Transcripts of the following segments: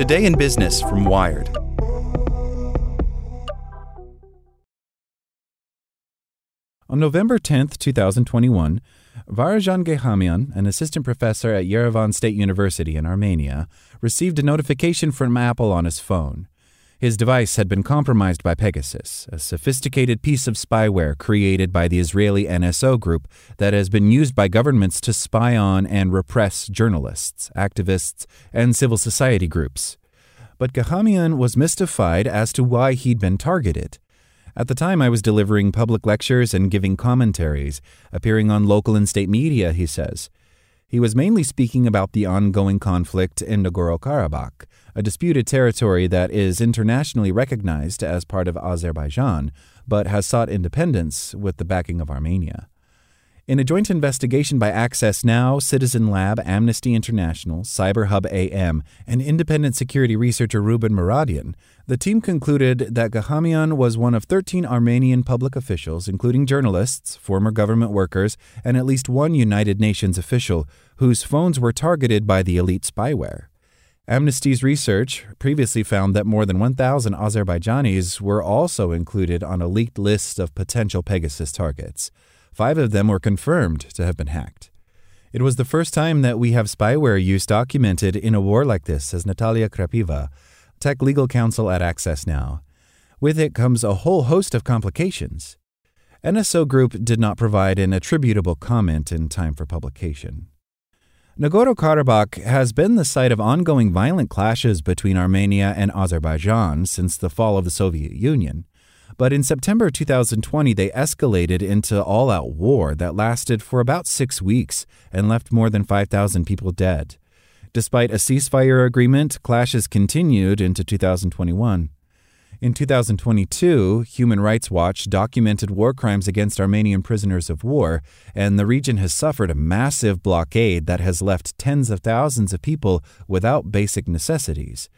Today in Business from Wired. On November 10, 2021, Varajan Gehamian, an assistant professor at Yerevan State University in Armenia, received a notification from Apple on his phone. His device had been compromised by Pegasus, a sophisticated piece of spyware created by the Israeli NSO group that has been used by governments to spy on and repress journalists, activists, and civil society groups. But Gehamian was mystified as to why he'd been targeted. At the time, I was delivering public lectures and giving commentaries, appearing on local and state media, he says. He was mainly speaking about the ongoing conflict in Nagorno Karabakh, a disputed territory that is internationally recognized as part of Azerbaijan, but has sought independence with the backing of Armenia. In a joint investigation by Access Now, Citizen Lab, Amnesty International, CyberHub AM, and independent security researcher Ruben Muradyan, the team concluded that Gehamian was one of 13 Armenian public officials, including journalists, former government workers, and at least one United Nations official, whose phones were targeted by the elite spyware. Amnesty's research previously found that more than 1,000 Azerbaijanis were also included on a leaked list of potential Pegasus targets. Five of them were confirmed to have been hacked. It was the first time that we have spyware use documented in a war like this, says Natalia Krapiva, tech legal counsel at Access Now. With it comes a whole host of complications. NSO Group did not provide an attributable comment in time for publication. Nagorno Karabakh has been the site of ongoing violent clashes between Armenia and Azerbaijan since the fall of the Soviet Union. But in September 2020, they escalated into all out war that lasted for about six weeks and left more than 5,000 people dead. Despite a ceasefire agreement, clashes continued into 2021. In 2022, Human Rights Watch documented war crimes against Armenian prisoners of war, and the region has suffered a massive blockade that has left tens of thousands of people without basic necessities.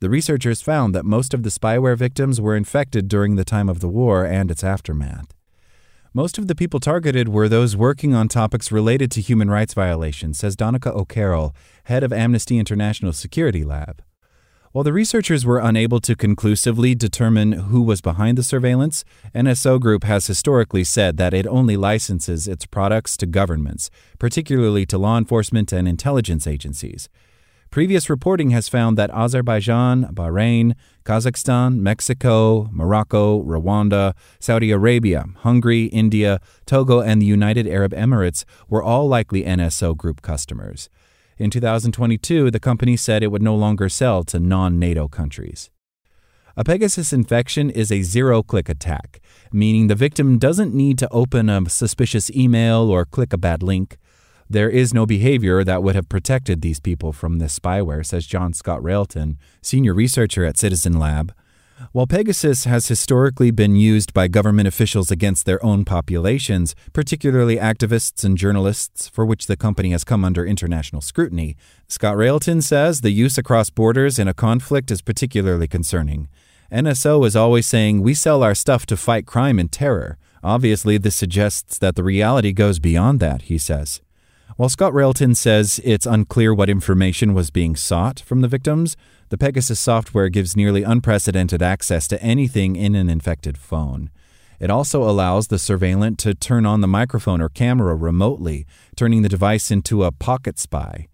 The researchers found that most of the spyware victims were infected during the time of the war and its aftermath. Most of the people targeted were those working on topics related to human rights violations, says Donncha Ó Cearbhaill, head of Amnesty International Security Lab. While the researchers were unable to conclusively determine who was behind the surveillance, NSO Group has historically said that it only licenses its products to governments, particularly to law enforcement and intelligence agencies. Previous reporting has found that Azerbaijan, Bahrain, Kazakhstan, Mexico, Morocco, Rwanda, Saudi Arabia, Hungary, India, Togo, and the United Arab Emirates were all likely NSO Group customers. In 2022, the company said it would no longer sell to non NATO countries. A Pegasus infection is a zero click attack, meaning the victim doesn't need to open a suspicious email or click a bad link. There is no behavior that would have protected these people from this spyware, says John Scott Railton, senior researcher at Citizen Lab. While Pegasus has historically been used by government officials against their own populations, particularly activists and journalists, for which the company has come under international scrutiny, Scott Railton says the use across borders in a conflict is particularly concerning. NSO is always saying, We sell our stuff to fight crime and terror. Obviously, this suggests that the reality goes beyond that, he says. While Scott Railton says it's unclear what information was being sought from the victims, the Pegasus software gives nearly unprecedented access to anything in an infected phone. It also allows the surveillant to turn on the microphone or camera remotely, turning the device into a pocket spy.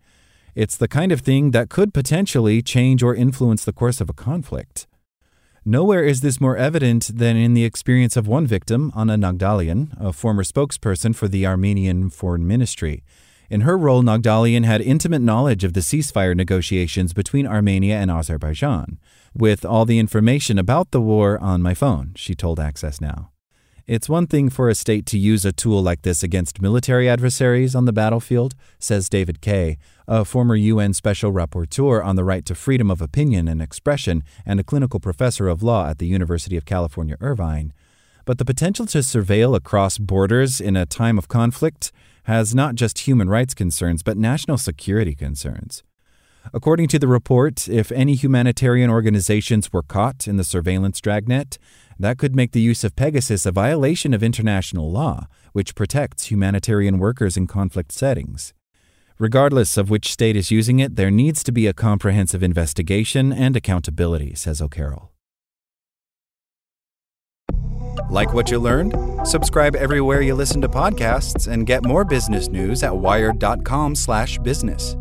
It's the kind of thing that could potentially change or influence the course of a conflict. Nowhere is this more evident than in the experience of one victim, Anna Nagdalian, a former spokesperson for the Armenian Foreign Ministry. In her role, Nagdalian had intimate knowledge of the ceasefire negotiations between Armenia and Azerbaijan, with all the information about the war on my phone, she told Access Now. It's one thing for a state to use a tool like this against military adversaries on the battlefield, says David Kaye, a former UN Special Rapporteur on the right to freedom of opinion and expression and a clinical professor of law at the University of California, Irvine. But the potential to surveil across borders in a time of conflict has not just human rights concerns, but national security concerns. According to the report, if any humanitarian organizations were caught in the surveillance dragnet, that could make the use of Pegasus a violation of international law, which protects humanitarian workers in conflict settings. Regardless of which state is using it, there needs to be a comprehensive investigation and accountability, says Ó Cearbhaill. Like what you learned? Subscribe everywhere you listen to podcasts and get more business news at wired.com/business.